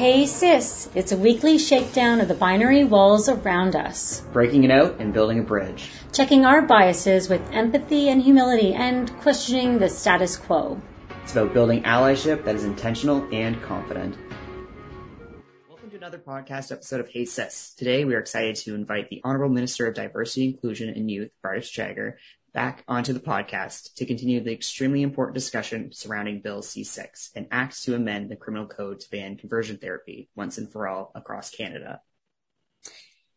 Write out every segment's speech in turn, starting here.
Hey Sis, it's a weekly shakedown of the binary walls around us. Breaking it out and building a bridge. Checking our biases with empathy and humility and questioning the status quo. It's about building allyship that is intentional and confident. Welcome to another podcast episode of Hey Sis. Today we are excited to invite the Honorable Minister of Diversity, Inclusion and Youth, Bardish Chagger, back onto the podcast to continue the extremely important discussion surrounding Bill C6, an act to amend the criminal code to ban conversion therapy once and for all across Canada.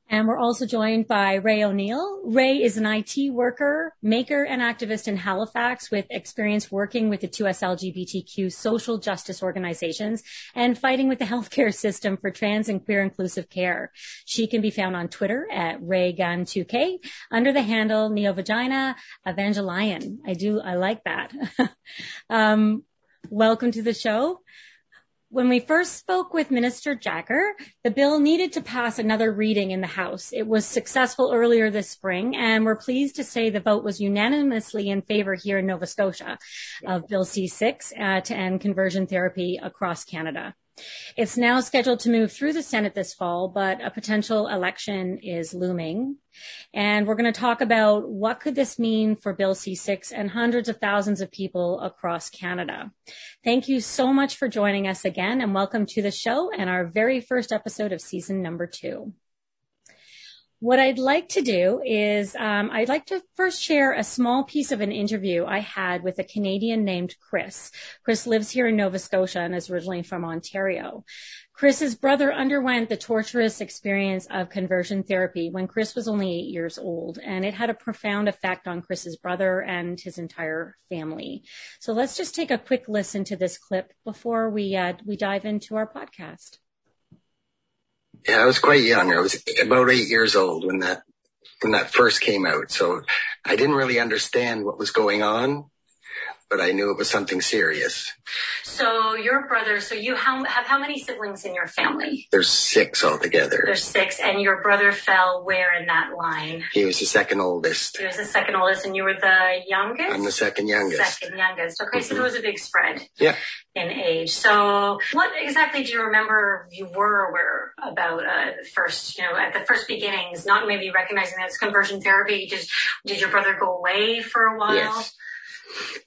And we're also joined by Ray O'Neill. Ray is an IT worker, maker, and activist in Halifax with experience working with the 2S LGBTQ social justice organizations and fighting with the healthcare system for trans and queer inclusive care. She can be found on Twitter at RayGun2K under the handle Neovagina Evangelion. I do, I like that. um, welcome to the show. When we first spoke with Minister Chagger, the bill needed to pass another reading in the House. It was successful earlier this spring, and we're pleased to say the vote was unanimously in favor here in Nova Scotia of Bill C6 uh, to end conversion therapy across Canada. It's now scheduled to move through the Senate this fall, but a potential election is looming. And we're going to talk about what could this mean for Bill C6 and hundreds of thousands of people across Canada. Thank you so much for joining us again and welcome to the show and our very first episode of season number two. What I'd like to do is um, I'd like to first share a small piece of an interview I had with a Canadian named Chris. Chris lives here in Nova Scotia and is originally from Ontario. Chris's brother underwent the torturous experience of conversion therapy when Chris was only eight years old, and it had a profound effect on Chris's brother and his entire family. So let's just take a quick listen to this clip before we uh, we dive into our podcast. Yeah, I was quite young. I was about eight years old when that when that first came out. So I didn't really understand what was going on but I knew it was something serious. So your brother, so you have how many siblings in your family? There's six altogether. There's six, and your brother fell where in that line? He was the second oldest. He was the second oldest, and you were the youngest? I'm the second youngest. Second youngest. Okay, mm-hmm. so there was a big spread. Yeah. In age. So what exactly do you remember you were aware about uh, first, you know, at the first beginnings, not maybe recognizing that it's conversion therapy? Did, did your brother go away for a while? Yes.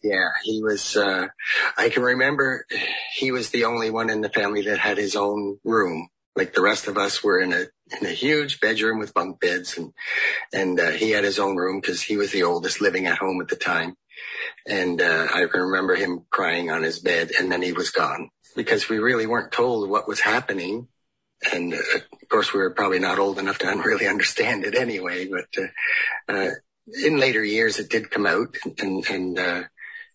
Yeah, he was, uh, I can remember he was the only one in the family that had his own room. Like the rest of us were in a, in a huge bedroom with bunk beds and, and, uh, he had his own room because he was the oldest living at home at the time. And, uh, I can remember him crying on his bed and then he was gone because we really weren't told what was happening. And uh, of course, we were probably not old enough to really understand it anyway, but, uh, uh, in later years it did come out and, and, uh,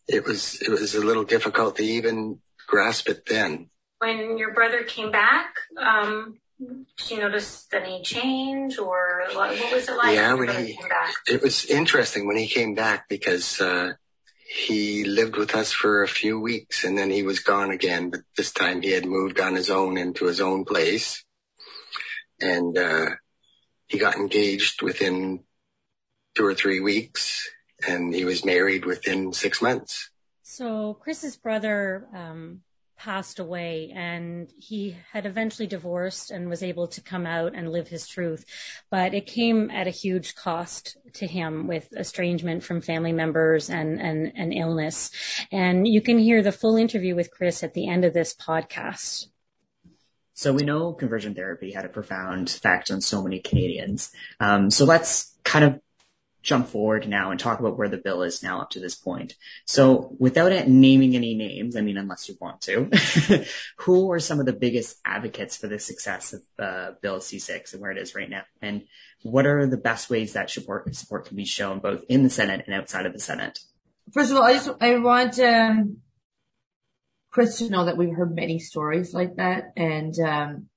it was, it was a little difficult to even grasp it then. When your brother came back, um, did you notice any change or what, what was it like? Yeah, when he, it was interesting when he came back because, uh, he lived with us for a few weeks and then he was gone again, but this time he had moved on his own into his own place and, uh, he got engaged within two or three weeks and he was married within six months. So Chris's brother um, passed away and he had eventually divorced and was able to come out and live his truth. But it came at a huge cost to him with estrangement from family members and, and, and illness. And you can hear the full interview with Chris at the end of this podcast. So we know conversion therapy had a profound effect on so many Canadians. Um, so let's kind of jump forward now and talk about where the bill is now up to this point. So without it naming any names, I mean, unless you want to, who are some of the biggest advocates for the success of uh, Bill C6 and where it is right now? And what are the best ways that support, support can be shown both in the Senate and outside of the Senate? First of all, I just, I want, um, Chris to know that we've heard many stories like that and, um,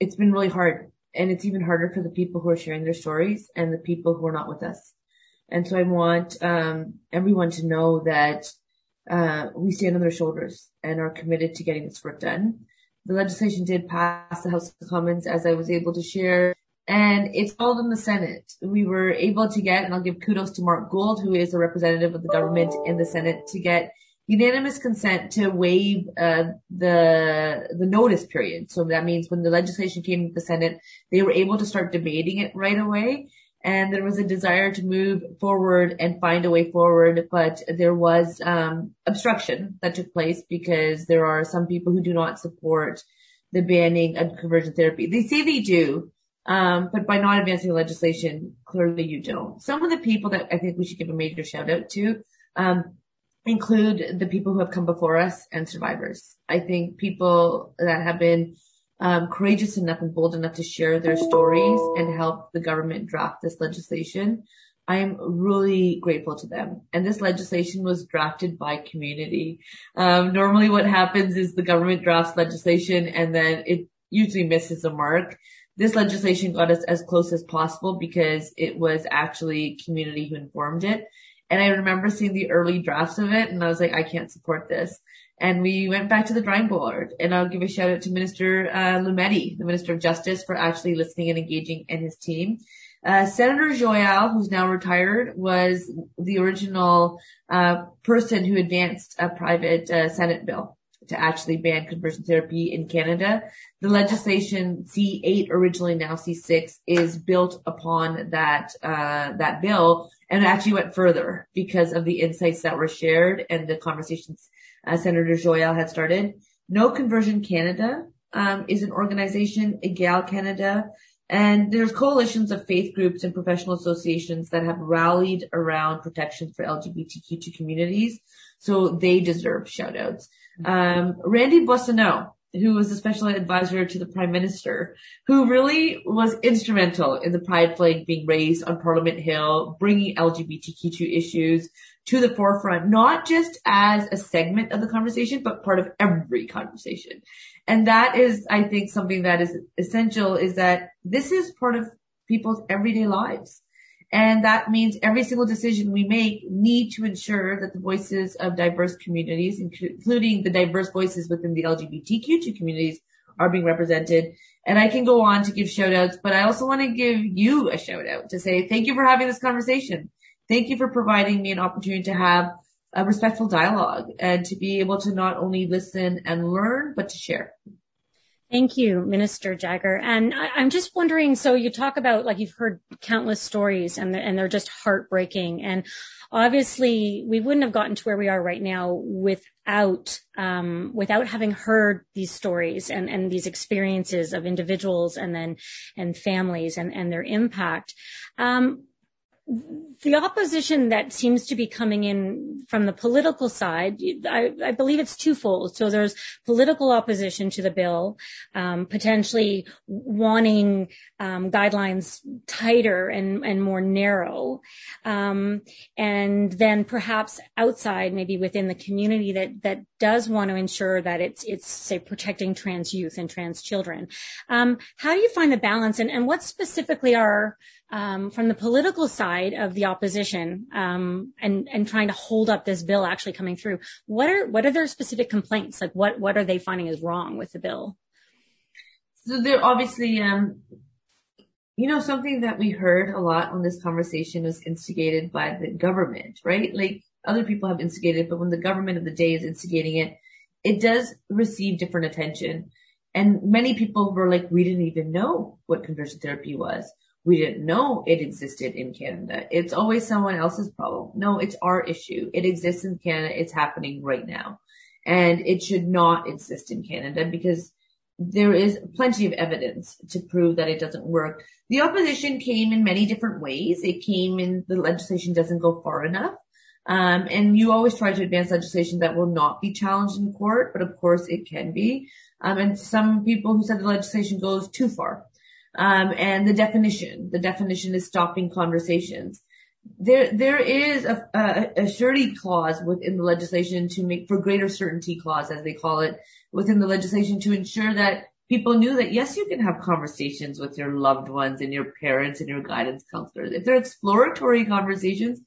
it's been really hard and it's even harder for the people who are sharing their stories and the people who are not with us. And so I want um, everyone to know that uh, we stand on their shoulders and are committed to getting this work done. The legislation did pass the House of Commons, as I was able to share, and it's all in the Senate. We were able to get, and I'll give kudos to Marc Gold, who is a representative of the government in the Senate, to get unanimous consent to waive uh, the the notice period. So that means when the legislation came to the Senate, they were able to start debating it right away. And there was a desire to move forward and find a way forward, but there was um, obstruction that took place because there are some people who do not support the banning of conversion therapy. They say they do, um, but by not advancing the legislation, clearly you don't. Some of the people that I think we should give a major shout out to um, include the people who have come before us and survivors. I think people that have been um, courageous enough and bold enough to share their stories and help the government draft this legislation. I am really grateful to them. And this legislation was drafted by community. Um, normally what happens is the government drafts legislation and then it usually misses the mark. This legislation got us as close as possible because it was actually community who informed it. And I remember seeing the early drafts of it and I was like, I can't support this. And we went back to the drawing board and I'll give a shout out to Minister uh, Lametti, the Minister of Justice for actually listening and engaging and his team. Uh, Senator Joyal, who's now retired, was the original uh, person who advanced a private uh, Senate bill to actually ban conversion therapy in Canada. The legislation C8, originally now C6, is built upon that uh, that bill and actually went further because of the insights that were shared and the conversations uh, Senator Joyal had started. No Conversion Canada um, is an organization, Egale Canada, and there's coalitions of faith groups and professional associations that have rallied around protection for LGBTQ2 communities. So they deserve shout outs. Um, Randy Boissonnault, who was a special advisor to the prime minister, who really was instrumental in the pride flag being raised on Parliament Hill, bringing LGBTQ2 issues to the forefront, not just as a segment of the conversation, but part of every conversation. And that is, I think, something that is essential is that this is part of people's everyday lives. And that means every single decision we make need to ensure that the voices of diverse communities, including the diverse voices within the LGBTQ2 communities are being represented. And I can go on to give shout outs, but I also want to give you a shout out to say thank you for having this conversation. Thank you for providing me an opportunity to have a respectful dialogue and to be able to not only listen and learn, but to share. Thank you, Minister Chagger. And I, am just wondering, so you talk about like you've heard countless stories and they're, and they're just heartbreaking. And obviously we wouldn't have gotten to where we are right now without, um, without having heard these stories and, and these experiences of individuals and then, and families and, and their impact. Um, the opposition that seems to be coming in from the political side, I, I believe it's twofold. So there's political opposition to the bill, um, potentially wanting um, guidelines tighter and, and more narrow, um, and then perhaps outside, maybe within the community that that does want to ensure that it's it's say protecting trans youth and trans children. Um, how do you find the balance, and, and what specifically are um, from the political side of the opposition um, and and trying to hold up this bill actually coming through. What are what are their specific complaints? Like what what are they finding is wrong with the bill? So they're obviously, um, you know, something that we heard a lot on this conversation was instigated by the government, right? Like other people have instigated, but when the government of the day is instigating it, it does receive different attention. And many people were like, we didn't even know what conversion therapy was we didn't know it existed in Canada. It's always someone else's problem. No, it's our issue. It exists in Canada. It's happening right now. And it should not exist in Canada because there is plenty of evidence to prove that it doesn't work. The opposition came in many different ways. It came in the legislation doesn't go far enough. Um, and you always try to advance legislation that will not be challenged in court, but of course it can be. Um, and some people who said the legislation goes too far. Um, and the definition, the definition is stopping conversations. There, there is a, a, a surety clause within the legislation to make for greater certainty clause, as they call it, within the legislation to ensure that people knew that yes, you can have conversations with your loved ones and your parents and your guidance counselors. If they're exploratory conversations,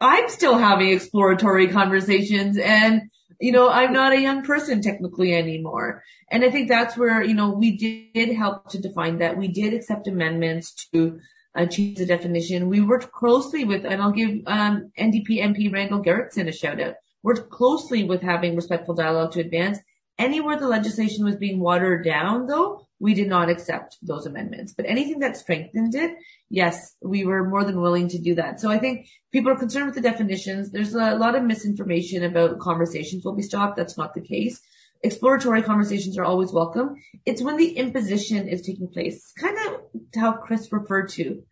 I'm still having exploratory conversations and you know, I'm not a young person technically anymore. And I think that's where, you know, we did help to define that. We did accept amendments to uh, change the definition. We worked closely with, and I'll give um, NDP MP Randall Garrison a shout out. worked closely with having respectful dialogue to advance. Anywhere the legislation was being watered down, though, we did not accept those amendments. But anything that strengthened it, yes, we were more than willing to do that. So I think people are concerned with the definitions. There's a lot of misinformation about conversations will be stopped. That's not the case. Exploratory conversations are always welcome. It's when the imposition is taking place. It's kind of how Chris referred to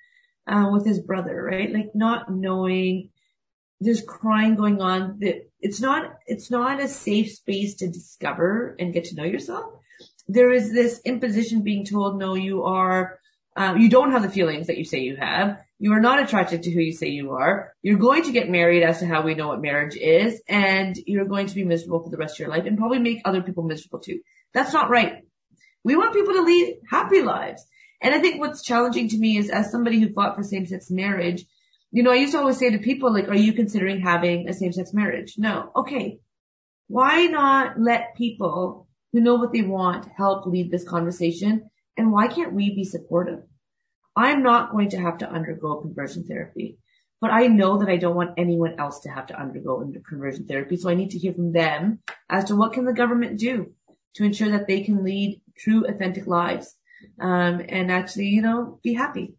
uh, with his brother, right? Like not knowing there's crying going on that it's not, it's not a safe space to discover and get to know yourself. There is this imposition being told, no, you are, um, you don't have the feelings that you say you have. You are not attracted to who you say you are. You're going to get married as to how we know what marriage is, and you're going to be miserable for the rest of your life and probably make other people miserable too. That's not right. We want people to lead happy lives. And I think what's challenging to me is as somebody who fought for same-sex marriage, you know, I used to always say to people, like, are you considering having a same-sex marriage? No. Okay. Why not let people who know what they want help lead this conversation? And why can't we be supportive? I'm not going to have to undergo conversion therapy, but I know that I don't want anyone else to have to undergo conversion therapy. So I need to hear from them as to what can the government do to ensure that they can lead true, authentic lives, um, and actually, you know, be happy.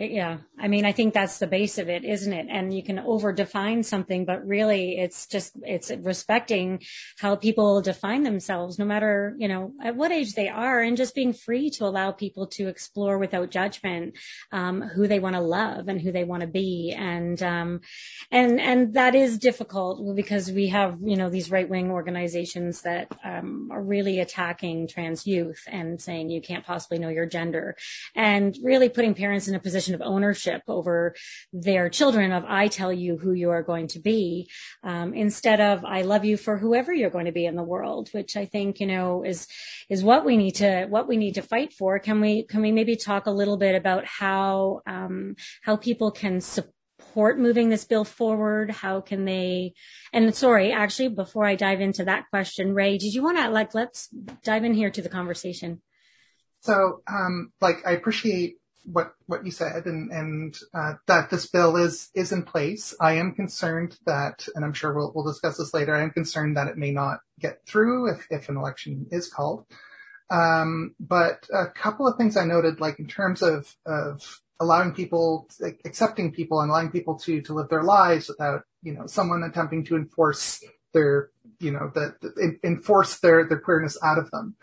Yeah. I mean, I think that's the base of it, isn't it? And you can over define something, but really it's just, it's respecting how people define themselves, no matter, you know, at what age they are and just being free to allow people to explore without judgment, um, who they want to love and who they want to be. And, um, and, and that is difficult because we have, you know, these right wing organizations that, um, are really attacking trans youth and saying you can't possibly know your gender and really putting parents in a position of ownership over their children of I tell you who you are going to be, um, instead of I love you for whoever you're going to be in the world, which I think, you know, is, is what we need to, what we need to fight for. Can we, can we maybe talk a little bit about how, um, how people can support moving this bill forward? How can they, and sorry, actually, before I dive into that question, Ray, did you want to like, let's dive in here to the conversation. So, um, like, I appreciate what what you said and and uh, that this bill is is in place. I am concerned that, and I'm sure we'll we'll discuss this later. I am concerned that it may not get through if if an election is called. Um, but a couple of things I noted, like in terms of of allowing people, accepting people, and allowing people to to live their lives without you know someone attempting to enforce their you know that enforce their their queerness out of them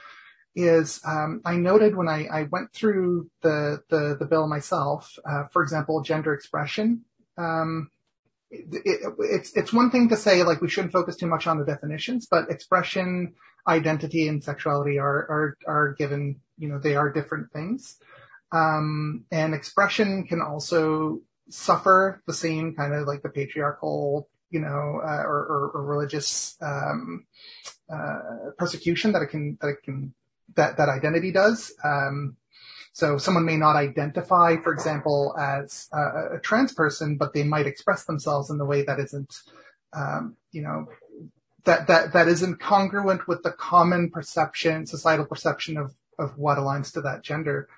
is um, I noted when I, I, went through the the, the bill myself, uh, for example, gender expression. Um, it, it, it's it's one thing to say like we shouldn't focus too much on the definitions, but expression, identity, and sexuality are are are given you know they are different things, um, and expression can also suffer the same kind of like the patriarchal you know uh, or, or, or, religious um, uh, persecution that it can that it can that that identity does. Um, so someone may not identify, for example, as a, a, trans person, but they might express themselves in the way that isn't, um, you know, that that that isn't congruent with the common perception, societal perception of of what aligns to that gender.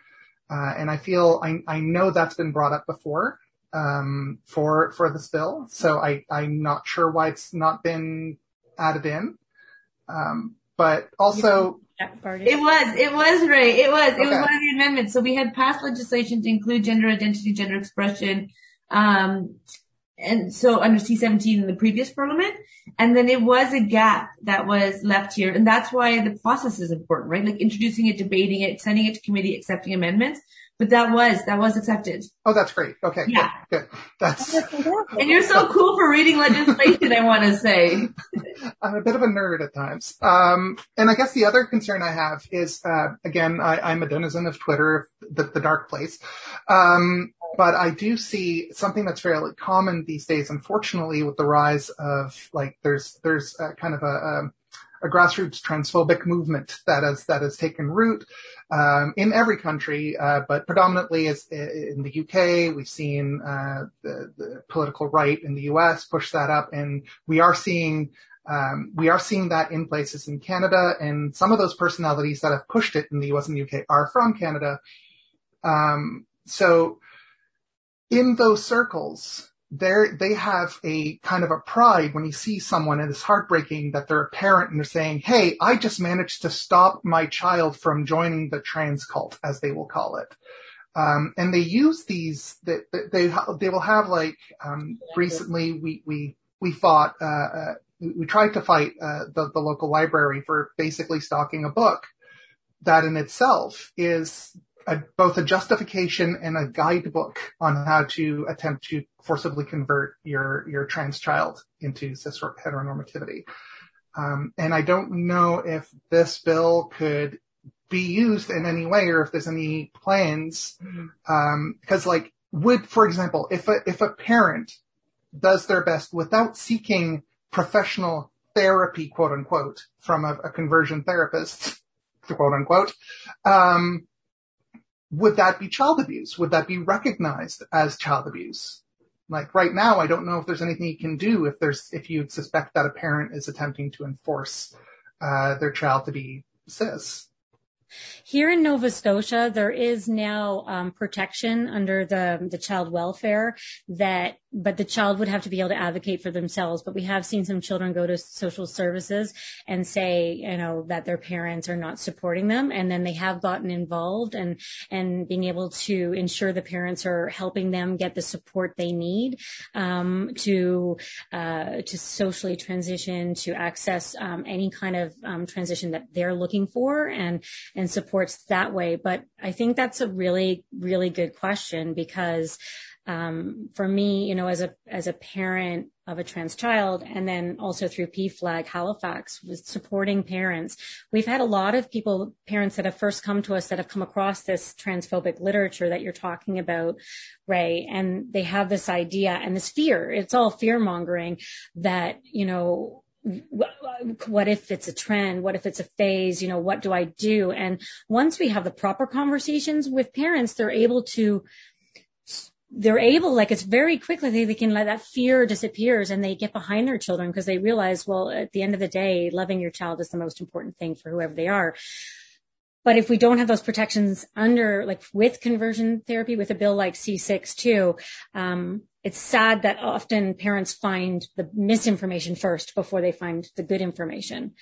Uh, and I feel I I know that's been brought up before um, for for this bill, so I I'm not sure why it's not been added in. Um, but also it was, it was Ray. It was, okay. it was one of the amendments. So we had passed legislation to include gender identity, gender expression, um, and so under C17 in the previous parliament. And then it was a gap that was left here. And that's why the process is important, right? Like introducing it, debating it, sending it to committee, accepting amendments. But that was, that was accepted. Oh, that's great. Okay. Yeah. Good. good. That's. and you're so cool for reading legislation, I want to say. I'm a bit of a nerd at times. Um, and I guess the other concern I have is, uh, again, I, am a denizen of Twitter, the, the dark place. Um, but I do see something that's fairly common these days, unfortunately, with the rise of like, there's, there's kind of a, a a grassroots transphobic movement that has that has taken root um, in every country, uh, but predominantly is in the UK. We've seen uh, the, the, political right in the US push that up, and we are seeing um, we are seeing that in places in Canada, and some of those personalities that have pushed it in the US and the UK are from Canada. Um, so in those circles, they they have a kind of a pride when you see someone and it's heartbreaking that they're a parent and they're saying, Hey, I just managed to stop my child from joining the trans cult, as they will call it. Um, and they use these, they, they, they will have like, um, recently we, we, we fought, uh, uh, we tried to fight, uh, the, the local library for basically stalking a book that in itself is a, both a justification and a guidebook on how to attempt to forcibly convert your your trans child into cis heteronormativity. Um, and I don't know if this bill could be used in any way or if there's any plans. Um, cause like would, for example, if a, if a parent does their best without seeking professional therapy, quote unquote, from a, a conversion therapist, quote unquote, um, would that be child abuse? Would that be recognized as child abuse? Like right now, I don't know if there's anything you can do if there's, if you suspect that a parent is attempting to enforce, uh, their child to be cis. Here in Nova Scotia, there is now um, protection under the the child welfare that, but the child would have to be able to advocate for themselves. But we have seen some children go to social services and say, you know, that their parents are not supporting them, and then they have gotten involved and and being able to ensure the parents are helping them get the support they need um, to uh, to socially transition, to access um, any kind of um, transition that they're looking for, and and supports that way. But I think that's a really, really good question because um, for me, you know, as a as a parent of a trans child, and then also through PFLAG Halifax with supporting parents, we've had a lot of people, parents that have first come to us that have come across this transphobic literature that you're talking about, Ray, and they have this idea and this fear. It's all fear mongering that you know what if it's a trend? What if it's a phase? You know, what do I do? And once we have the proper conversations with parents, they're able to, they're able, like it's very quickly, they, they can let that fear disappears and they get behind their children because they realize, well, at the end of the day, loving your child is the most important thing for whoever they are. But if we don't have those protections under, like with conversion therapy, with a bill like C6 too, um, it's sad that often parents find the misinformation first before they find the good information.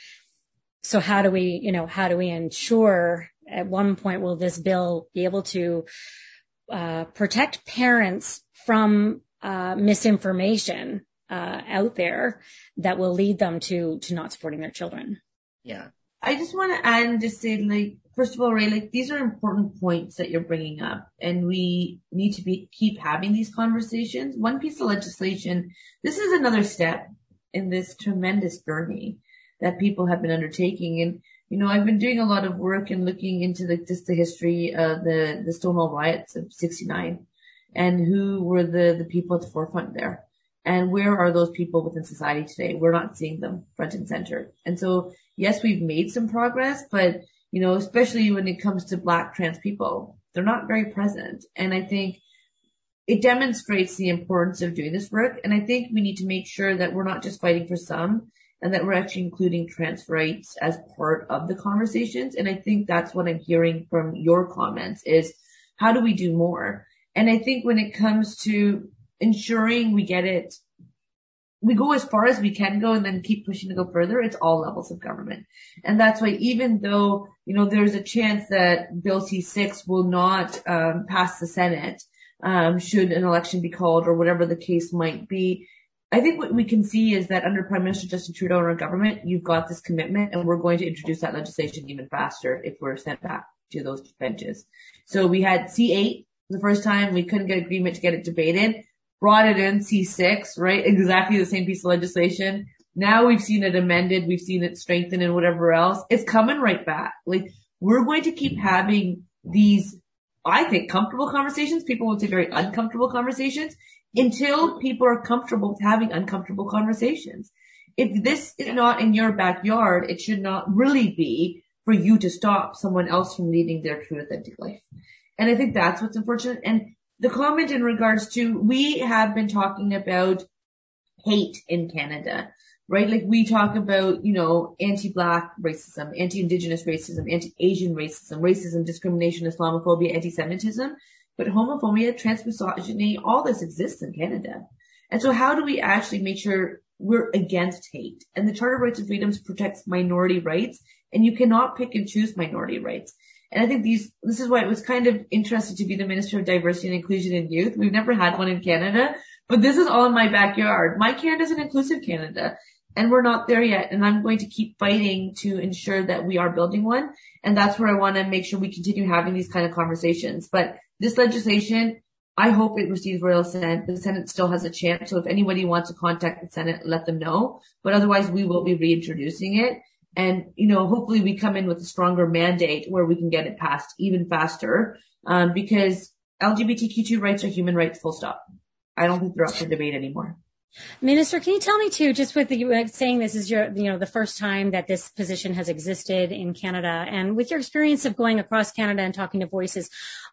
So how do we, you know, how do we ensure at one point will this bill be able to uh, protect parents from uh, misinformation uh, out there that will lead them to to not supporting their children? Yeah, I just want to add and just say, like, first of all, Ray, like, these are important points that you're bringing up, and we need to be keep having these conversations. One piece of legislation. This is another step in this tremendous journey that people have been undertaking, and you know, I've been doing a lot of work and looking into the, just the history of the the Stonewall riots of '69, and who were the the people at the forefront there. And where are those people within society today? We're not seeing them front and center. And so yes, we've made some progress, but you know, especially when it comes to black trans people, they're not very present. And I think it demonstrates the importance of doing this work. And I think we need to make sure that we're not just fighting for some and that we're actually including trans rights as part of the conversations. And I think that's what I'm hearing from your comments is how do we do more? And I think when it comes to ensuring we get it we go as far as we can go and then keep pushing to go further. It's all levels of government. And that's why even though, you know, there's a chance that Bill C6 will not um, pass the Senate, um, should an election be called or whatever the case might be, I think what we can see is that under Prime Minister Justin Trudeau and our government, you've got this commitment and we're going to introduce that legislation even faster if we're sent back to those benches. So we had C8 the first time we couldn't get agreement to get it debated brought it in C6, right? Exactly the same piece of legislation. Now we've seen it amended. We've seen it strengthened and whatever else. It's coming right back. Like we're going to keep having these, I think, comfortable conversations. People would say very uncomfortable conversations until people are comfortable with having uncomfortable conversations. If this is not in your backyard, it should not really be for you to stop someone else from leading their true authentic life. And I think that's what's unfortunate. And the comment in regards to, we have been talking about hate in Canada, right? Like we talk about, you know, anti-black racism, anti-indigenous racism, anti-Asian racism, racism, discrimination, Islamophobia, anti-Semitism, but homophobia, transmisogyny, all this exists in Canada. And so how do we actually make sure we're against hate? And the Charter of Rights and Freedoms protects minority rights and you cannot pick and choose minority rights. And I think these, this is why it was kind of interesting to be the Minister of Diversity and Inclusion in Youth. We've never had one in Canada, but this is all in my backyard. My Canada is an inclusive Canada and we're not there yet. And I'm going to keep fighting to ensure that we are building one. And that's where I want to make sure we continue having these kind of conversations. But this legislation, I hope it receives royal assent. The Senate still has a chance. So if anybody wants to contact the Senate, let them know. But otherwise we will be reintroducing it. And, you know, hopefully we come in with a stronger mandate where we can get it passed even faster. Um, because LGBTQ2 rights are human rights full stop. I don't think they're up for debate anymore. Minister, can you tell me too, just with the, uh, saying this is your, you know, the first time that this position has existed in Canada and with your experience of going across Canada and talking to voices,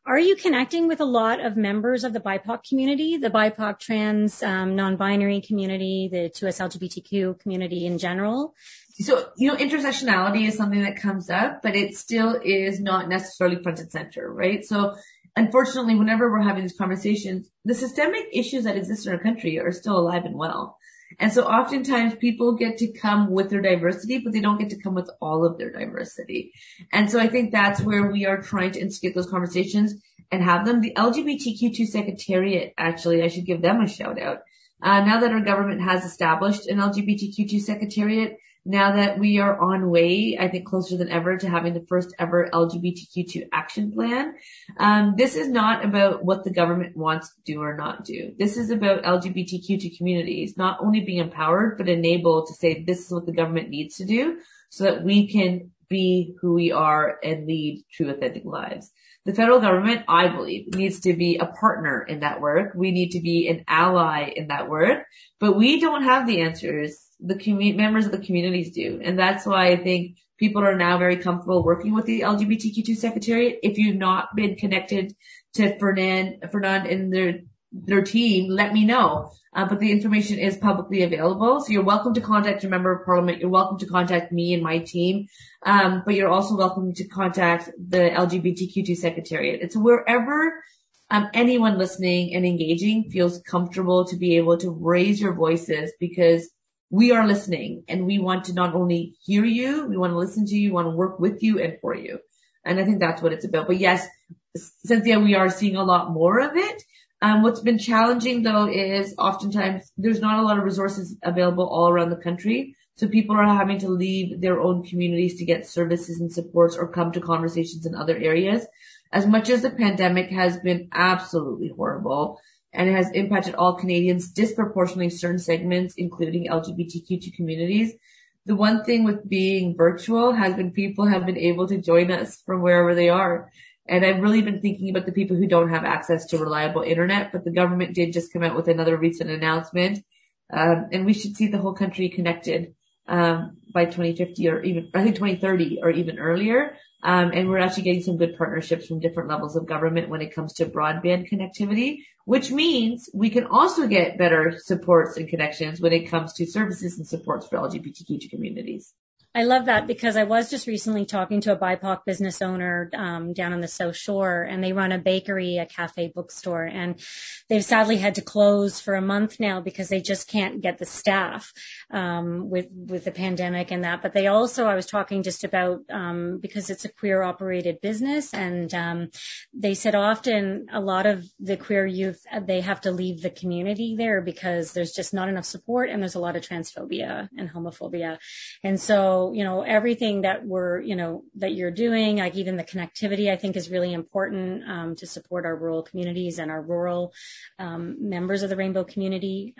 are you connecting with a lot of members of the BIPOC community, the BIPOC trans, um, non-binary community, the 2S LGBTQ community in general? So, you know, intersectionality is something that comes up, but it still is not necessarily front and center, right? So unfortunately, whenever we're having these conversations, the systemic issues that exist in our country are still alive and well. And so oftentimes people get to come with their diversity, but they don't get to come with all of their diversity. And so I think that's where we are trying to instigate those conversations and have them. The LGBTQ2 Secretariat, actually, I should give them a shout out. Uh, now that our government has established an LGBTQ2 Secretariat, now that we are on way, I think closer than ever to having the first ever LGBTQ2 action plan. Um, this is not about what the government wants to do or not do. This is about LGBTQ2 communities not only being empowered, but enabled to say this is what the government needs to do so that we can be who we are and lead true authentic lives. The federal government, I believe, needs to be a partner in that work. We need to be an ally in that work, but we don't have the answers the commu- members of the communities do. And that's why I think people are now very comfortable working with the LGBTQ2 secretariat. If you've not been connected to Fernand, Fernand and their, their team, let me know. Uh, but the information is publicly available. So you're welcome to contact your member of parliament. You're welcome to contact me and my team. Um, but you're also welcome to contact the LGBTQ2 secretariat. It's wherever um, anyone listening and engaging feels comfortable to be able to raise your voices because we are listening and we want to not only hear you, we want to listen to you, we want to work with you and for you. And I think that's what it's about. But yes, Cynthia, we are seeing a lot more of it. Um, what's been challenging though is oftentimes there's not a lot of resources available all around the country. So people are having to leave their own communities to get services and supports or come to conversations in other areas. As much as the pandemic has been absolutely horrible, and it has impacted all Canadians, disproportionately certain segments, including LGBTQ2 communities. The one thing with being virtual has been people have been able to join us from wherever they are. And I've really been thinking about the people who don't have access to reliable internet, but the government did just come out with another recent announcement. Um, and we should see the whole country connected, um, by 2050 or even, I think 2030 or even earlier. Um, and we're actually getting some good partnerships from different levels of government when it comes to broadband connectivity, which means we can also get better supports and connections when it comes to services and supports for LGBTQ communities. I love that because I was just recently talking to a BIPOC business owner um, down on the South Shore, and they run a bakery, a cafe, bookstore, and they've sadly had to close for a month now because they just can't get the staff um, with with the pandemic and that. But they also, I was talking just about um, because it's a queer operated business, and um, they said often a lot of the queer youth they have to leave the community there because there's just not enough support, and there's a lot of transphobia and homophobia, and so you know, everything that we're, you know, that you're doing, like even the connectivity, I think is really important um, to support our rural communities and our rural um, members of the rainbow community.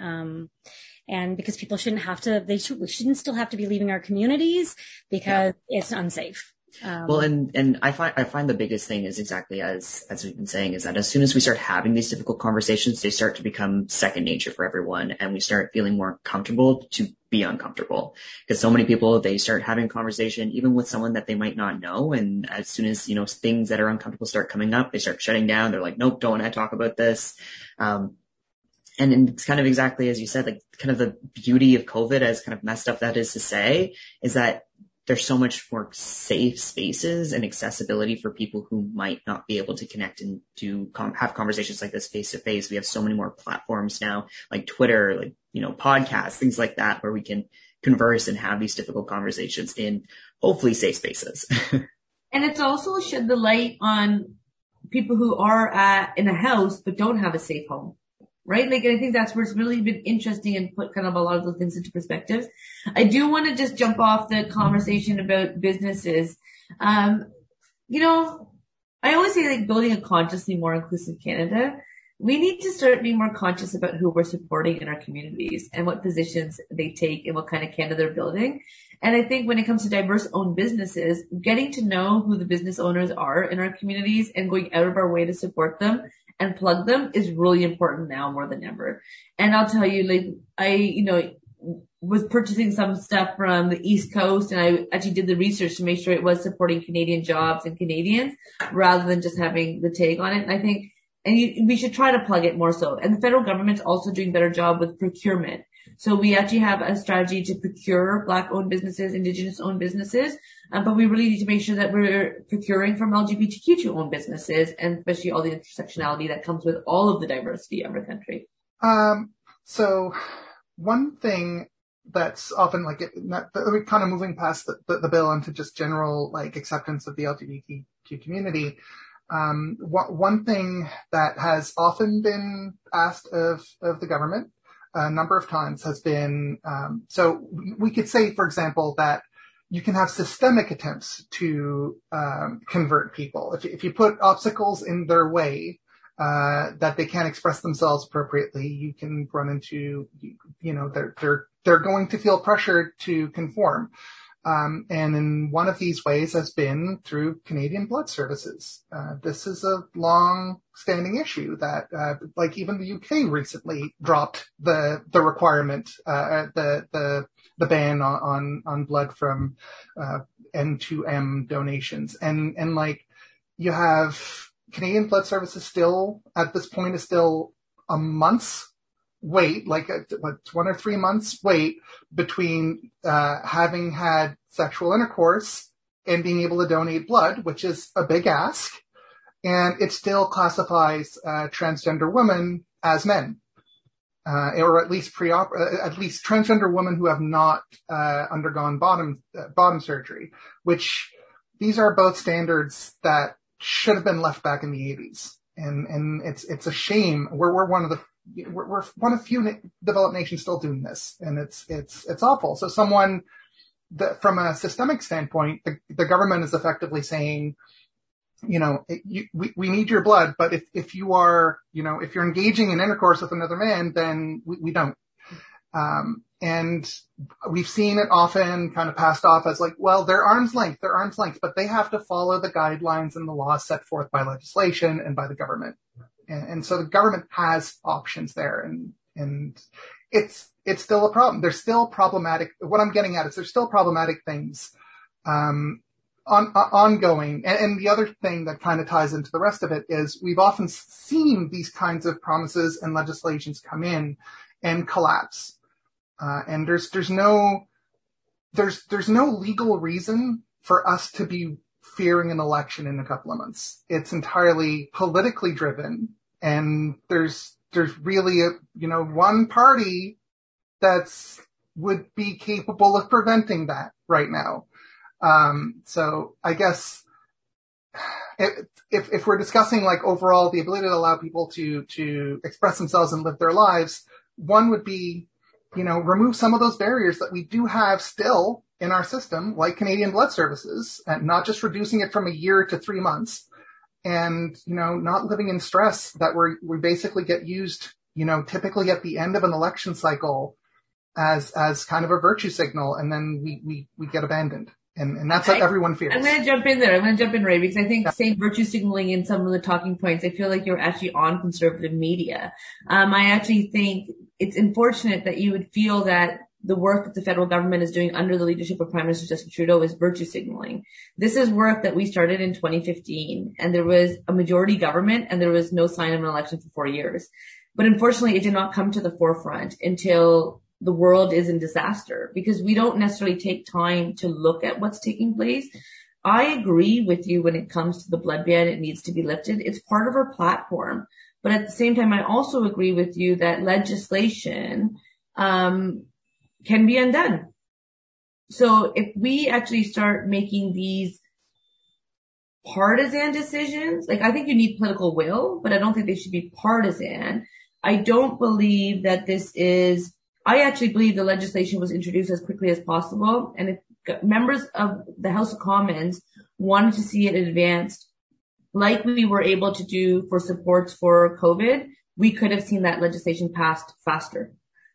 And because people shouldn't have to, they should, we shouldn't still have to be leaving our communities because yeah. it's unsafe. Um, well, and and I find I find the biggest thing is exactly as as we've been saying is that as soon as we start having these difficult conversations, they start to become second nature for everyone, and we start feeling more comfortable to be uncomfortable because so many people they start having conversation even with someone that they might not know, and as soon as you know things that are uncomfortable start coming up, they start shutting down. They're like, nope, don't want to talk about this. Um, and it's kind of exactly as you said, like kind of the beauty of COVID, as kind of messed up that is to say, is that there's so much more safe spaces and accessibility for people who might not be able to connect and do com- have conversations like this face to face. We have so many more platforms now, like Twitter, like, you know, podcasts, things like that, where we can converse and have these difficult conversations in hopefully safe spaces. and it's also shed the light on people who are in a house but don't have a safe home right? Like, I think that's where it's really been interesting and put kind of a lot of those things into perspective. I do want to just jump off the conversation about businesses. Um, you know, I always say like building a consciously more inclusive Canada. We need to start being more conscious about who we're supporting in our communities and what positions they take and what kind of Canada they're building. And I think when it comes to diverse owned businesses, getting to know who the business owners are in our communities and going out of our way to support them and plug them is really important now more than ever. And I'll tell you, like, I, you know, was purchasing some stuff from the East Coast and I actually did the research to make sure it was supporting Canadian jobs and Canadians rather than just having the tag on it. And I think, and you, we should try to plug it more so. And the federal government's also doing a better job with procurement. So we actually have a strategy to procure black owned businesses, indigenous owned businesses, um, but we really need to make sure that we're procuring from LGBTQ owned businesses and especially all the intersectionality that comes with all of the diversity of our country. Um, so one thing that's often like it, not, kind of moving past the, the, the, bill into just general like acceptance of the LGBTQ community. Um, one, one thing that has often been asked of, of the government a number of times has been, um, so we could say, for example, that you can have systemic attempts to um, convert people. If, if, you put obstacles in their way uh, that they can't express themselves appropriately, you can run into, you know, they're they're they're going to feel pressured to conform. Um, and in one of these ways has been through Canadian Blood Services. Uh, this is a long-standing issue that, uh, like even the UK recently dropped the the requirement, uh, the the the ban on on, on blood from uh, N2M donations, and and like you have Canadian Blood Services still at this point is still a month's wait, like a, what, one or three months wait between uh, having had sexual intercourse and being able to donate blood, which is a big ask. And it still classifies uh, transgender women as men, uh, or at least pre-op, uh, at least transgender women who have not uh, undergone bottom uh, bottom surgery, which these are both standards that should have been left back in the 80s. And and it's it's a shame. We're we're one of the we're, we're one of few na- developed nations still doing this, and it's it's it's awful. So someone from a systemic standpoint, the, the government is effectively saying, you know, it, you, we, we need your blood, but if, if you are, you know, if you're engaging in intercourse with another man, then we, we don't. Um, and we've seen it often kind of passed off as like, well, they're arm's length, they're arm's length, but they have to follow the guidelines and the laws set forth by legislation and by the government. And, and so the government has options there and, and it's, it's still a problem. There's still problematic. What I'm getting at is there's still problematic things, um, on, uh, ongoing. And, and, the other thing that kind of ties into the rest of it is we've often seen these kinds of promises and legislations come in and collapse. Uh, and there's, there's no, there's, there's no legal reason for us to be fearing an election in a couple of months. It's entirely politically driven and there's, there's really a, you know, one party that's would be capable of preventing that right now. Um, so I guess if, if, if we're discussing like overall the ability to allow people to, to express themselves and live their lives, one would be, you know, remove some of those barriers that we do have still in our system, like Canadian Blood Services, and not just reducing it from a year to three months, and you know, not living in stress that we we basically get used, you know, typically at the end of an election cycle as as kind of a virtue signal, and then we we we get abandoned. And, and that's what I, everyone fears. I'm going to jump in there. I'm going to jump in, Ray, because I think yeah. saying virtue signaling in some of the talking points, I feel like you're actually on conservative media. Um, I actually think it's unfortunate that you would feel that the work that the federal government is doing under the leadership of Prime Minister Justin Trudeau is virtue signaling. This is work that we started in 2015 and there was a majority government and there was no sign of an election for four years. But unfortunately, it did not come to the forefront until the world is in disaster because we don't necessarily take time to look at what's taking place. I agree with you when it comes to the blood ban. It needs to be lifted. It's part of our platform. But at the same time, I also agree with you that legislation um, can be undone. So if we actually start making these partisan decisions, like I think you need political will, but I don't think they should be partisan. I don't believe that this is, I actually believe the legislation was introduced as quickly as possible. And if members of the House of Commons wanted to see it advanced, like we were able to do for supports for COVID, we could have seen that legislation passed faster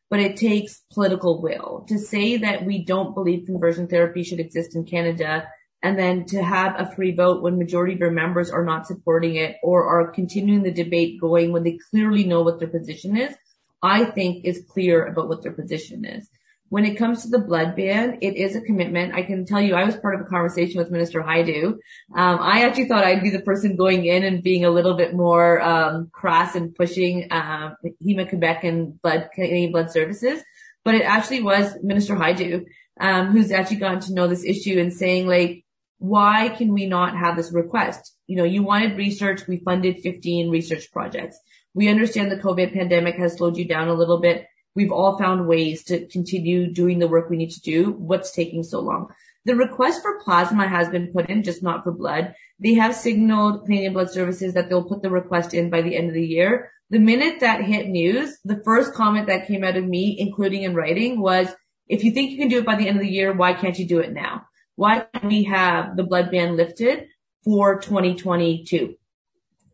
but it takes political will to say that we don't believe conversion therapy should exist in Canada and then to have a free vote when majority of your members are not supporting it or are continuing the debate going when they clearly know what their position is, I think is clear about what their position is. When it comes to the blood ban, it is a commitment. I can tell you, I was part of a conversation with Minister Hajdu. Um, I actually thought I'd be the person going in and being a little bit more um, crass and pushing uh, Héma-Québec and blood Canadian Blood Services, but it actually was Minister Hajdu um, who's actually gotten to know this issue and saying like, why can we not have this request? You know, you wanted research. We funded 15 research projects. We understand the COVID pandemic has slowed you down a little bit we've all found ways to continue doing the work we need to do. What's taking so long? The request for plasma has been put in, just not for blood. They have signaled Canadian Blood Services that they'll put the request in by the end of the year. The minute that hit news, the first comment that came out of me, including in writing, was, if you think you can do it by the end of the year, why can't you do it now? Why can't we have the blood ban lifted for 2022?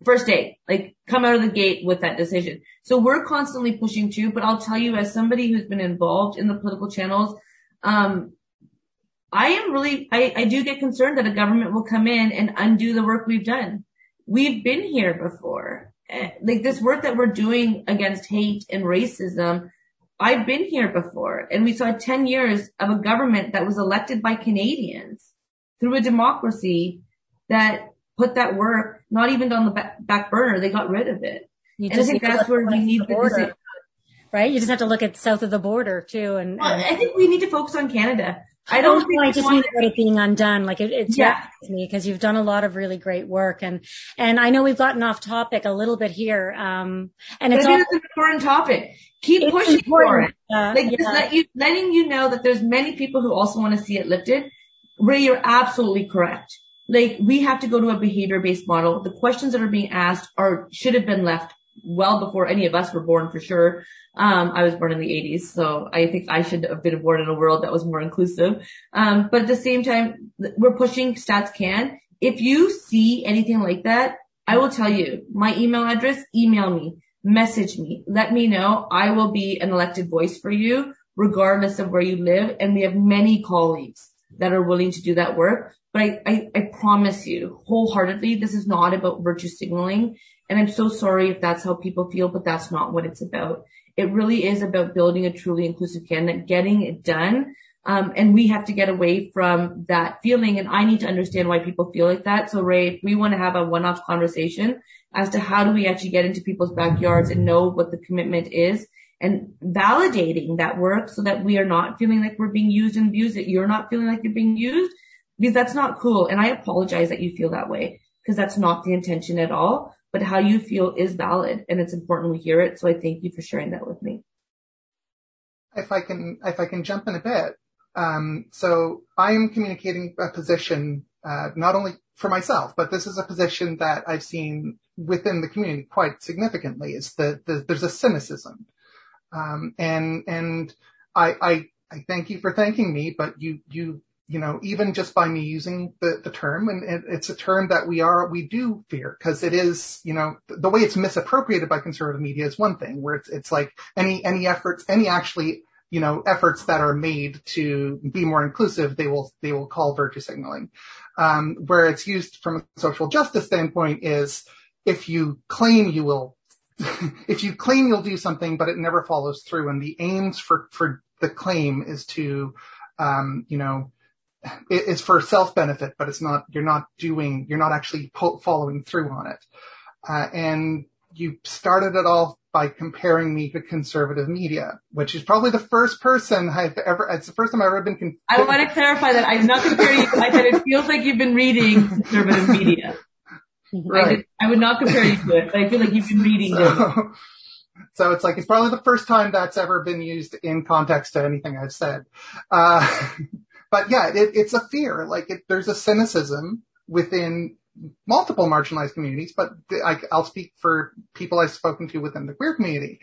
First day, like come out of the gate with that decision. So we're constantly pushing too, but I'll tell you as somebody who's been involved in the political channels, um, I am really, I, I do get concerned that a government will come in and undo the work we've done. We've been here before. Eh, like this work that we're doing against hate and racism, I've been here before and we saw 10 years of a government that was elected by Canadians through a democracy that put that work not even on the back, back burner. They got rid of it. You and I think that's where we need the border, right? You just have to look at south of the border too. And, well, I think we need to focus on Canada. I don't think I just mean it being undone. Like it, it's yeah. me because you've done a lot of really great work, and and I know we've gotten off topic a little bit here. Um, and it's, all, it's an important topic. Keep pushing for it. Uh, like yeah. just let you, letting you know that there's many people who also want to see it lifted. Ray, you're absolutely correct like we have to go to a behavior based model. The questions that are being asked are should have been left well before any of us were born for sure. Um, I was born in the 80s, so I think I should have been born in a world that was more inclusive. Um, but at the same time, we're pushing Stats Can. If you see anything like that, I will tell you my email address, email me, message me, let me know. I will be an elected voice for you regardless of where you live. And we have many colleagues that are willing to do that work. But I, I, I promise you wholeheartedly, this is not about virtue signaling. And I'm so sorry if that's how people feel, but that's not what it's about. It really is about building a truly inclusive candidate, getting it done. Um, and we have to get away from that feeling. And I need to understand why people feel like that. So Ray, we want to have a one-off conversation as to how do we actually get into people's backyards and know what the commitment is and validating that work so that we are not feeling like we're being used and abused, that you're not feeling like you're being used because that's not cool. And I apologize that you feel that way because that's not the intention at all. But how you feel is valid and it's important we hear it. So I thank you for sharing that with me. If I can, if I can jump in a bit. Um, so I am communicating a position, uh, not only for myself, but this is a position that I've seen within the community quite significantly is that the, there's a cynicism. Um, and, and I, I, I thank you for thanking me, but you, you you know, even just by me using the, the term, and it, it's a term that we are, we do fear, because it is, you know, the way it's misappropriated by conservative media is one thing, where it's, it's like any, any efforts, any actually, you know, efforts that are made to be more inclusive, they will, they will call virtue signaling. Um, where it's used from a social justice standpoint is if you claim you will, if you claim you'll do something, but it never follows through, and the aims for, for the claim is to, um, you know, it's for self benefit, but it's not, you're not doing, you're not actually po- following through on it. Uh, and you started it all by comparing me to conservative media, which is probably the first person I've ever, it's the first time I've ever been. Con- I want to clarify that I'm not comparing you. I said it feels like you've been reading conservative media. Right. I, did, I would not compare you to it, I feel like you've been reading so, so it's like, it's probably the first time that's ever been used in context to anything I've said. Uh, but yeah, it, it's a fear. Like it, there's a cynicism within multiple marginalized communities, but I, I'll speak for people I've spoken to within the queer community,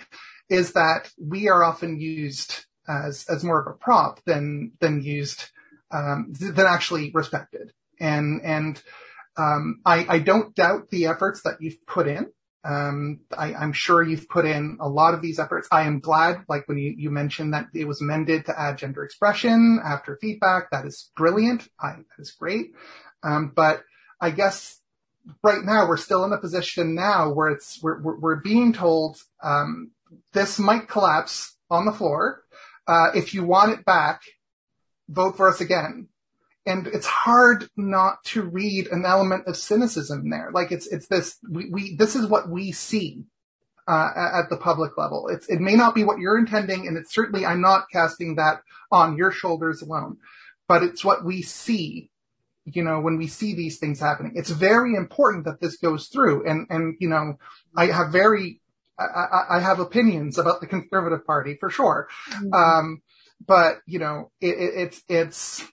is that we are often used as as more of a prop than than used um, than actually respected. And and um, I, I don't doubt the efforts that you've put in. Um, I, am sure you've put in a lot of these efforts. I am glad, like when you, you mentioned that it was amended to add gender expression after feedback. That is brilliant. I, that is great. Um, but I guess right now we're still in a position now where it's we're we're, being told um, this might collapse on the floor. Uh, if you want it back, vote for us again. And it's hard not to read an element of cynicism there. Like it's it's this we, we this is what we see uh, at the public level. It's it may not be what you're intending, and it's certainly I'm not casting that on your shoulders alone, but it's what we see you know, when we see these things happening. It's very important that this goes through. And, and, you know, I have very, I, I have opinions about the conservative party for sure. Mm-hmm. Um, but, you know, it, it, it's, it's,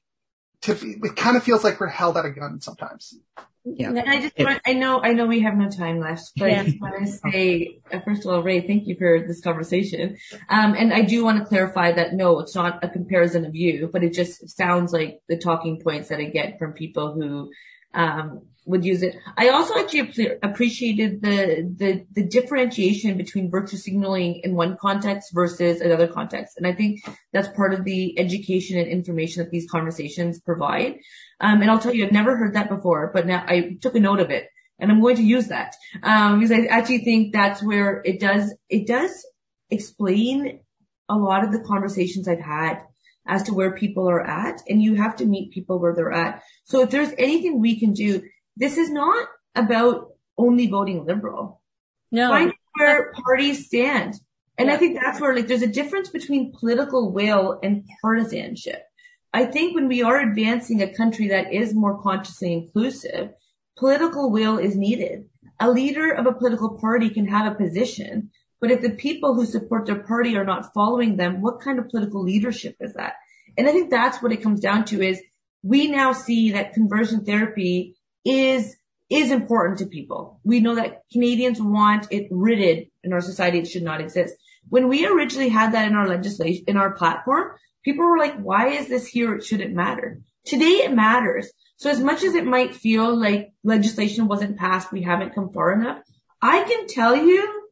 to be, it kind of feels like we're held at a gun sometimes. Yeah. And I just want, I know, I know we have no time left, but yeah. I just want to say, uh, first of all, Ray, thank you for this conversation. Um, and I do want to clarify that no, it's not a comparison of you, but it just sounds like the talking points that I get from people who, um, would use it. I also actually appreciated the, the, the differentiation between virtue signaling in one context versus another context. And I think that's part of the education and information that these conversations provide. Um, and I'll tell you, I've never heard that before, but now I took a note of it and I'm going to use that. Um, because I actually think that's where it does, it does explain a lot of the conversations I've had as to where people are at and you have to meet people where they're at. So if there's anything we can do, this is not about only voting liberal. No. Find where parties stand. And yeah. I think that's where like there's a difference between political will and partisanship. I think when we are advancing a country that is more consciously inclusive, political will is needed. A leader of a political party can have a position, but if the people who support their party are not following them, what kind of political leadership is that? And I think that's what it comes down to is we now see that conversion therapy is, is important to people. We know that Canadians want it ridded in our society. It should not exist. When we originally had that in our legislation, in our platform, people were like, why is this here? It shouldn't matter. Today it matters. So as much as it might feel like legislation wasn't passed, we haven't come far enough. I can tell you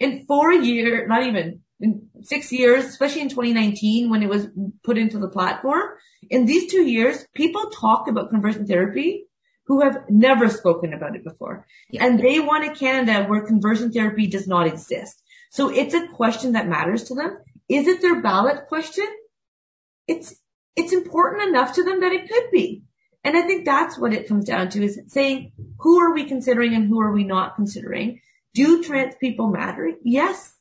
in four years, not even in six years, especially in 2019 when it was put into the platform, in these two years, people talk about conversion therapy who have never spoken about it before. Yeah. And they want a Canada where conversion therapy does not exist. So it's a question that matters to them. Is it their ballot question? it's, it's important enough to them that it could be. And I think that's what it comes down to is saying, who are we considering and who are we not considering? Do trans people matter? Yes.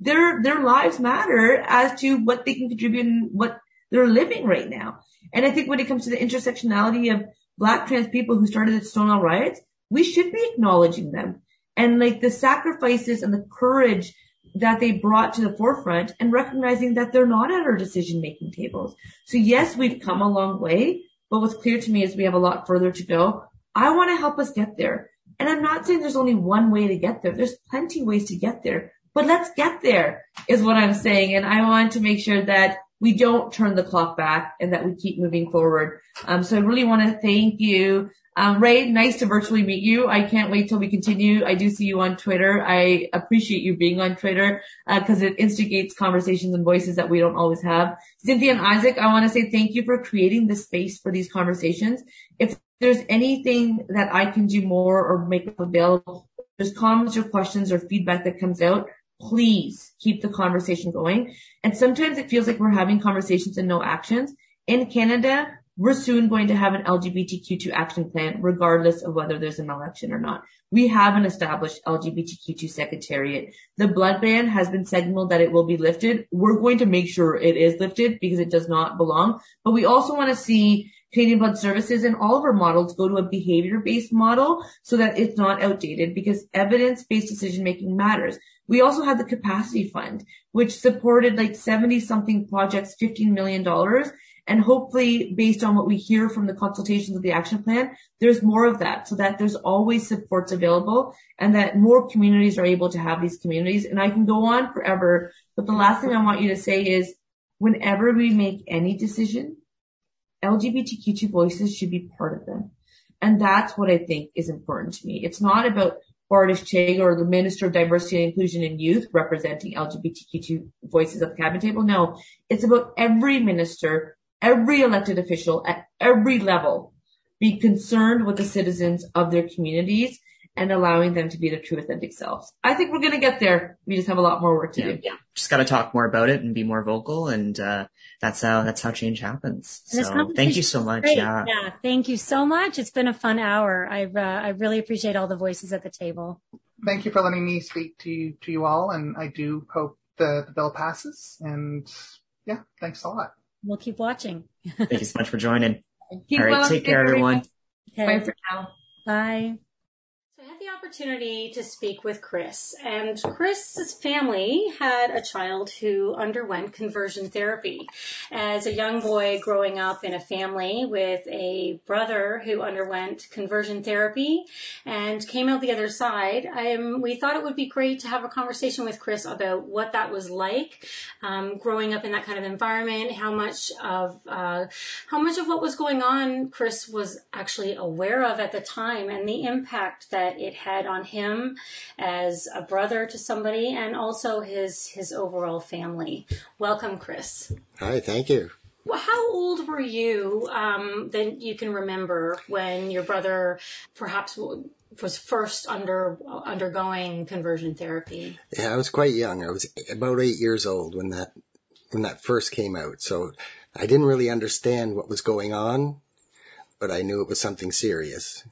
Their, their lives matter as to what they can contribute and what they're living right now. And I think when it comes to the intersectionality of black trans people who started the Stonewall riots, we should be acknowledging them and like the sacrifices and the courage that they brought to the forefront and recognizing that they're not at our decision making tables. So yes, we've come a long way, but what's clear to me is we have a lot further to go. I want to help us get there. And I'm not saying there's only one way to get there. There's plenty ways to get there, but let's get there is what I'm saying. And I want to make sure that we don't turn the clock back and that we keep moving forward. Um, so I really want to thank you um, Ray, nice to virtually meet you. I can't wait till we continue. I do see you on Twitter. I appreciate you being on Twitter because uh, it instigates conversations and voices that we don't always have. Cynthia and Isaac, I want to say thank you for creating the space for these conversations. If there's anything that I can do more or make available, there's comments or questions or feedback that comes out, please keep the conversation going. And sometimes it feels like we're having conversations and no actions. In Canada, we're soon going to have an LGBTQ2 action plan, regardless of whether there's an election or not. We have an established LGBTQ2 secretariat. The blood ban has been signaled that it will be lifted. We're going to make sure it is lifted because it does not belong. But we also want to see Canadian Blood Services and all of our models go to a behavior-based model so that it's not outdated because evidence-based decision making matters. We also had the capacity fund, which supported like 70 something projects, $15 million. And hopefully based on what we hear from the consultations of the action plan, there's more of that so that there's always supports available and that more communities are able to have these communities. And I can go on forever, but the last thing I want you to say is whenever we make any decision, LGBTQ2 voices should be part of them. And that's what I think is important to me. It's not about Bardish Chagger or the Minister of Diversity, and Inclusion and Youth representing LGBTQ2 voices at the cabinet table. No, it's about every minister, every elected official at every level be concerned with the citizens of their communities and allowing them to be their true authentic selves. I think we're going to get there. We just have a lot more work to yeah, do. Yeah. Just got to talk more about it and be more vocal. And, uh, that's how, that's how change happens. So thank you so much. Great. Yeah. Yeah. Thank you so much. It's been a fun hour. I, uh, I really appreciate all the voices at the table. Thank you for letting me speak to you, to you all. And I do hope the, the bill passes. And yeah, thanks a lot. We'll keep watching. Thank you so much for joining. Keep all right. well, Take care, everyone. Okay. Bye for now. Bye. I had the opportunity to speak with Chris, and Chris's family had a child who underwent conversion therapy. As a young boy growing up in a family with a brother who underwent conversion therapy and came out the other side, we thought it would be great to have a conversation with Chris about what that was like um, growing up in that kind of environment, how much of uh, how much of what was going on Chris was actually aware of at the time, and the impact that it had on him as a brother to somebody and also his his overall family. Welcome, Chris. Hi, thank you. Well, how old were you um, that you can remember when your brother perhaps was first under undergoing conversion therapy? Yeah, I was quite young. I was about eight years old when that when that first came out. So I didn't really understand what was going on but I knew it was something serious.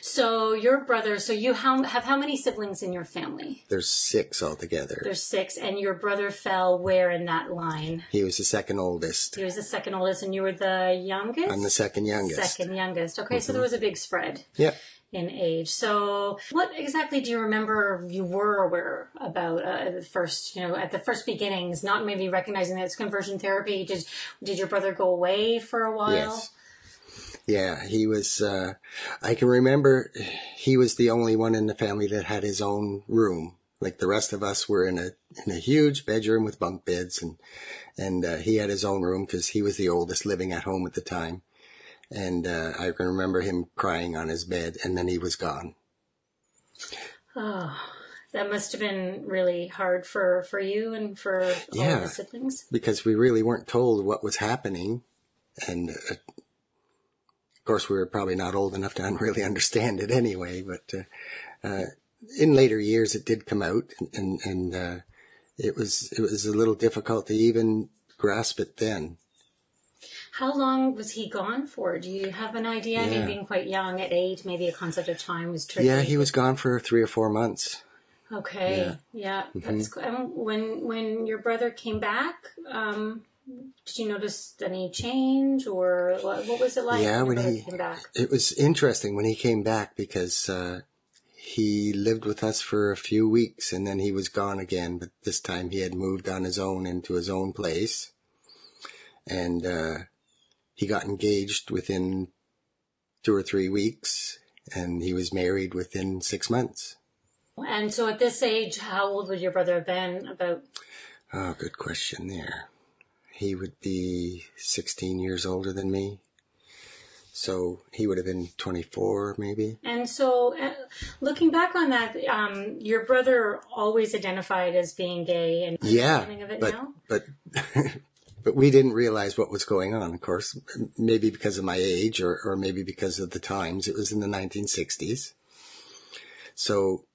So your brother, so you how, have how many siblings in your family? There's six altogether. There's six, and your brother fell where in that line? He was the second oldest. He was the second oldest, and you were the youngest? I'm the second youngest. Second youngest. Okay, mm-hmm. so there was a big spread. Yeah. In age. So, what exactly do you remember you were aware about uh, the first, you know, at the first beginnings, not maybe recognizing that it's conversion therapy? Did, did your brother go away for a while? Yes. Yeah, he was, uh, I can remember he was the only one in the family that had his own room. Like the rest of us were in a, in a huge bedroom with bunk beds and, and, uh, he had his own room because he was the oldest living at home at the time. And, uh, I can remember him crying on his bed and then he was gone. Oh, that must have been really hard for, for you and for all yeah, the siblings. Because we really weren't told what was happening. And, uh, course, we were probably not old enough to really understand it anyway, but uh, uh, in later years it did come out, and and, and uh, it was it was a little difficult to even grasp it then. How long was he gone for? Do you have an idea? Yeah. I mean, being quite young at eight, maybe a concept of time was tricky. Yeah, he was gone for three or four months. Okay, yeah, yeah Mm-hmm. that's cool. And when when your brother came back, um, did you notice any change or what, what was it like? Yeah, when, when he came back? it was interesting when he came back because uh, he lived with us for a few weeks and then he was gone again. But this time he had moved on his own into his own place, and uh, he got engaged within two or three weeks, and he was married within six months. And so, at this age, how old would your brother have been? About Oh, good question there. He would be 16 years older than me. So he would have been 24, maybe. And so, uh, looking back on that, um, your brother always identified as being gay, and Yeah, of it but now? but but we didn't realize what was going on. Of course, maybe because of my age, or or maybe because of the times. It was in the 1960s, so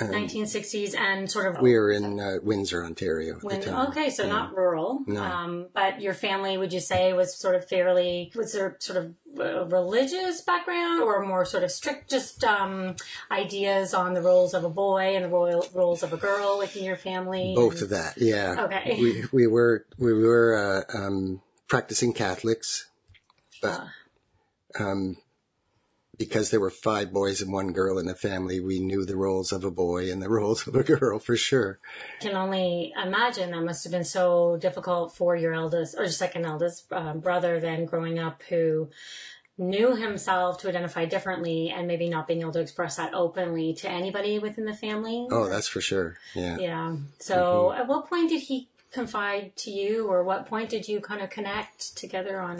1960s and sort of we're in uh, Windsor, Ontario at when, the time. okay, so not rural, No. um, but your family, would you say, was sort of fairly, was there sort of a religious background or more sort of strict, just um, ideas on the roles of a boy and the royal roles of a girl within your family? Both of that, yeah. Okay. We we were we were uh, um, practicing Catholics, but Ah. um, because there were five boys and one girl in the family, we knew the roles of a boy and the roles of a girl for sure. I can only imagine that must have been so difficult for your eldest or second eldest um, brother then growing up who knew himself to identify differently and maybe not being able to express that openly to anybody within the family. Oh, that's for sure. Yeah. Yeah. So at what point did he confide to you or what point did you kind of connect together on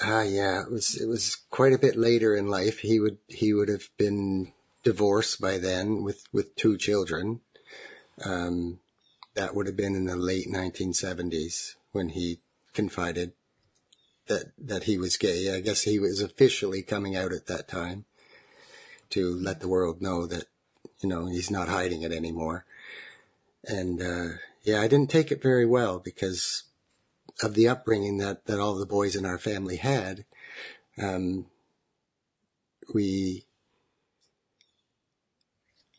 Ah, yeah. It was it was quite a bit later in life. He would he would have been divorced by then with with two children. Um, that would have been in the late 1970s when he confided that that he was gay. I guess he was officially coming out at that time to let the world know that you know he's not hiding it anymore. And uh, yeah, I didn't take it very well because of the upbringing that, that all the boys in our family had, um, we,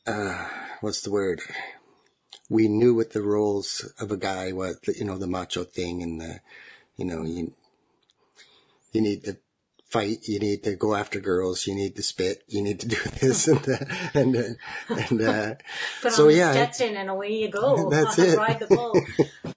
uh, what's the word? We knew what the roles of a guy was, you know, the macho thing and the, you know, you, you need to fight, you need to go after girls, you need to spit, you need to do this and that, and, and, uh, put So, the yeah, Stetson and away you go. That's it. Ride the bull.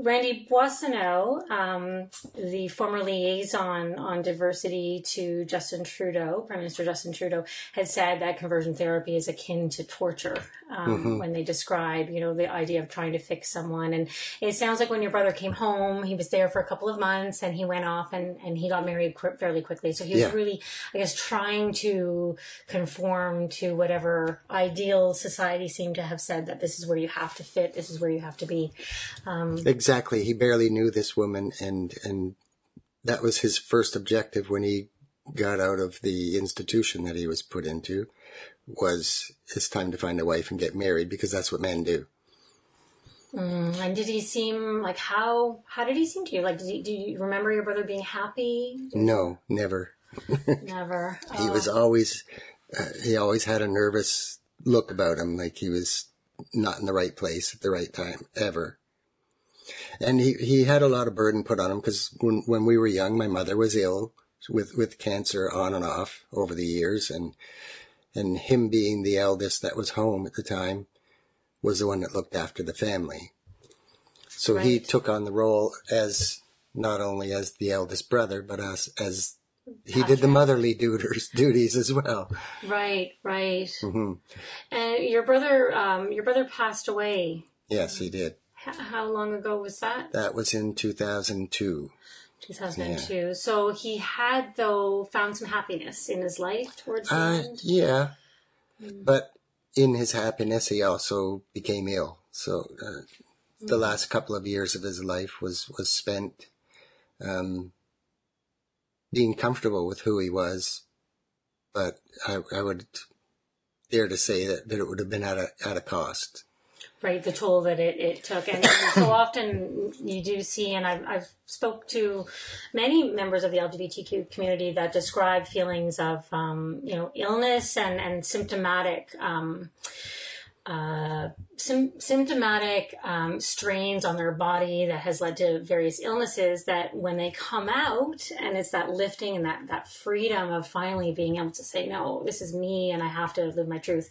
Randy Boissonnault, um, the former liaison on diversity to Justin Trudeau, Prime Minister Justin Trudeau, had said that conversion therapy is akin to torture um, Mm-hmm. when they describe, you know, the idea of trying to fix someone. And it sounds like when your brother came home, he was there for a couple of months and he went off and, and he got married qu- fairly quickly. So he was Yeah. really, I guess, trying to conform to whatever ideal society seemed to have said that this is where you have to fit, this is where you have to be. Exactly. He barely knew this woman and, and that was his first objective when he got out of the institution that he was put into was it's time to find a wife and get married because that's what men do. And did he seem like how? How did he seem to you? Like, did you, do you remember your brother being happy? No, never. Never. He was always, uh, he always had a nervous look about him, like he was not in the right place at the right time, ever. And he, he had a lot of burden put on him because when, when we were young, my mother was ill with, with cancer on and off over the years. And, and him being the eldest that was home at the time was the one that looked after the family. So he took on the role as not only as the eldest brother, but as, as he did the motherly duties, duties as well. right, right. hmm And your brother, um, your brother passed away. Yes, he did. How long ago was that? That was in 2002. 2002. So he had though found some happiness in his life towards the Uh, end. yeah. But in his happiness, he also became ill. So uh, the last couple of years of his life was, was spent um, being comfortable with who he was. But I, I would dare to say that, that it would have been at a, at a cost. Right the toll that it, it took. And so often you do see and I've, I've spoke to many members of the lgbtq community that describe feelings of um, you know illness and and symptomatic um, uh, sim- symptomatic um, strains on their body that has led to various illnesses that when they come out and it's that lifting and that, that freedom of finally being able to say no this is me and i have to live my truth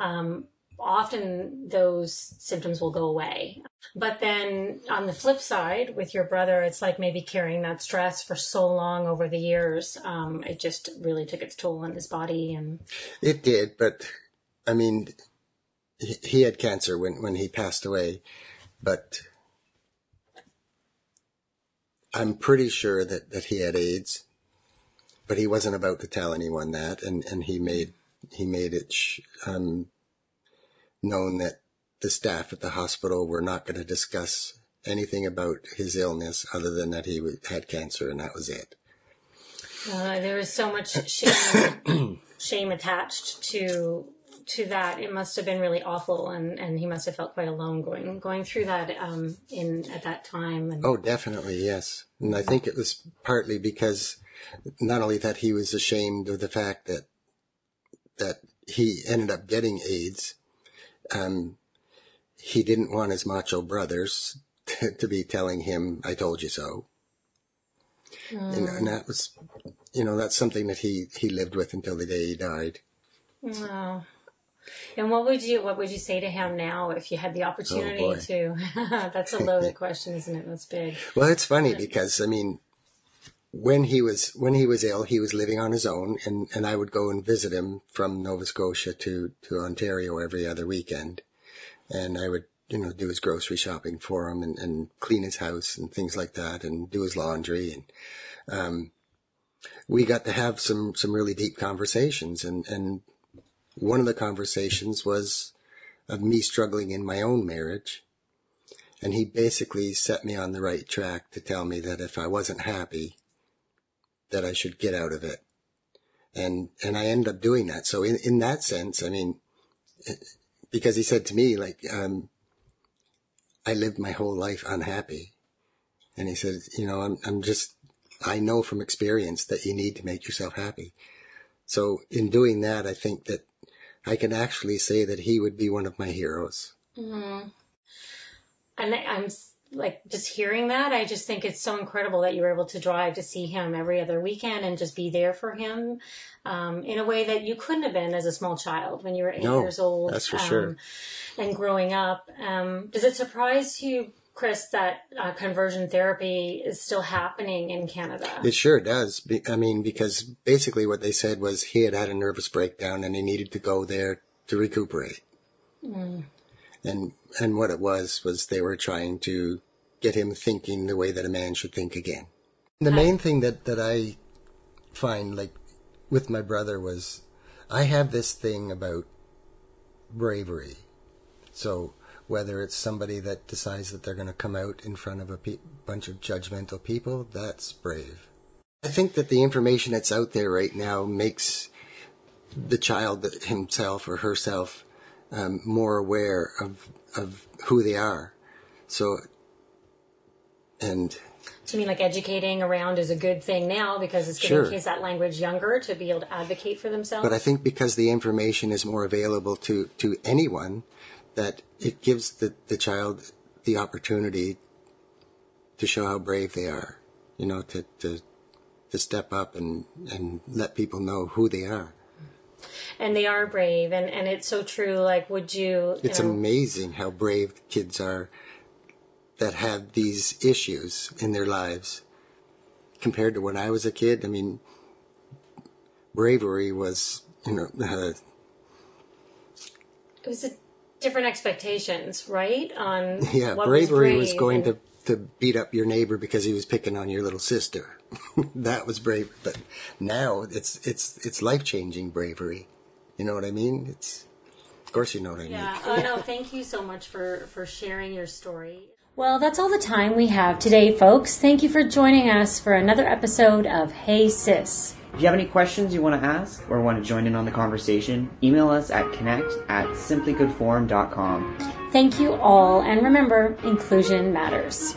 um, often those symptoms will go away. But then on the flip side, with your brother, it's like maybe carrying that stress for so long over the years. Um, it just really took its toll on his body. And It did, but I mean, he, had cancer when, when he passed away, but I'm pretty sure that, that he had AIDS, but he wasn't about to tell anyone that. And, and he made, he made it, sh- um, known that the staff at the hospital were not going to discuss anything about his illness other than that he had cancer and that was it. uh, there was so much shame, shame attached to to that, it must have been really awful, and, and he must have felt quite alone going going through that um, in at that time. And, Oh, definitely, yes. And I think it was partly because not only that he was ashamed of the fact that that he ended up getting AIDS, um, he didn't want his macho brothers to, to be telling him, "I told you so." And, and that was, you know, that's something that he he lived with until the day he died. Wow. And what would you what would you say to him now if you had the opportunity boy. to? That's a loaded question, isn't it? That's big. Well, it's funny because I mean, when he was when he was ill, he was living on his own, and and I would go and visit him from Nova Scotia to to Ontario every other weekend, and I would you know do his grocery shopping for him and and clean his house and things like that, and do his laundry, and um, we got to have some some really deep conversations, and and one of the conversations was of me struggling in my own marriage. And he basically set me on the right track to tell me that if I wasn't happy, that I should get out of it. And, and I ended up doing that. So in, in that sense, I mean, because he said to me, like, um, I lived my whole life unhappy. And he said, you know, I'm, I'm just, I know from experience that you need to make yourself happy. So in doing that, I think that I can actually say that he would be one of my heroes. Hmm. And I'm like just hearing that, I just think it's so incredible that you were able to drive to see him every other weekend and just be there for him um, in a way that you couldn't have been as a small child when you were eight No, years old. that's for um, sure. And growing up, um, does it surprise you, Chris, that uh, conversion therapy is still happening in Canada? It sure does. I mean, because basically what they said was he had had a nervous breakdown and he needed to go there to recuperate. And and what it was was they were trying to get him thinking the way that a man should think again. The main thing that that I find like with my brother was I have this thing about bravery. So whether it's somebody that decides that they're going to come out in front of a pe- bunch of judgmental people, that's brave. I think that the information that's out there right now makes the child himself or herself um, more aware of of who they are. So, and Do you mean like educating around is a good thing now because it's giving Sure. kids that language younger to be able to advocate for themselves? But I think because the information is more available to, to anyone, that it gives the, the child the opportunity to show how brave they are, you know, to, to, to step up and, and let people know who they are. And they are brave and, and it's so true like would you, you It's know, amazing how brave kids are that have these issues in their lives compared to when I was a kid. I mean, bravery was, you know, uh, it was a different expectations right on Yeah, what bravery was, brave going and- to, to beat up your neighbor because he was picking on your little sister. that was brave. But now it's it's it's life changing bravery. You know what I mean? It's of course you know what I mean. Yeah. Oh no, thank you so much for for sharing your story. Well, that's all the time we have today, folks. Thank you for joining us for another episode of Hey Sis. If you have any questions you want to ask or want to join in on the conversation, email us at connect at simplygoodforum.com. Thank you all, and remember, inclusion matters.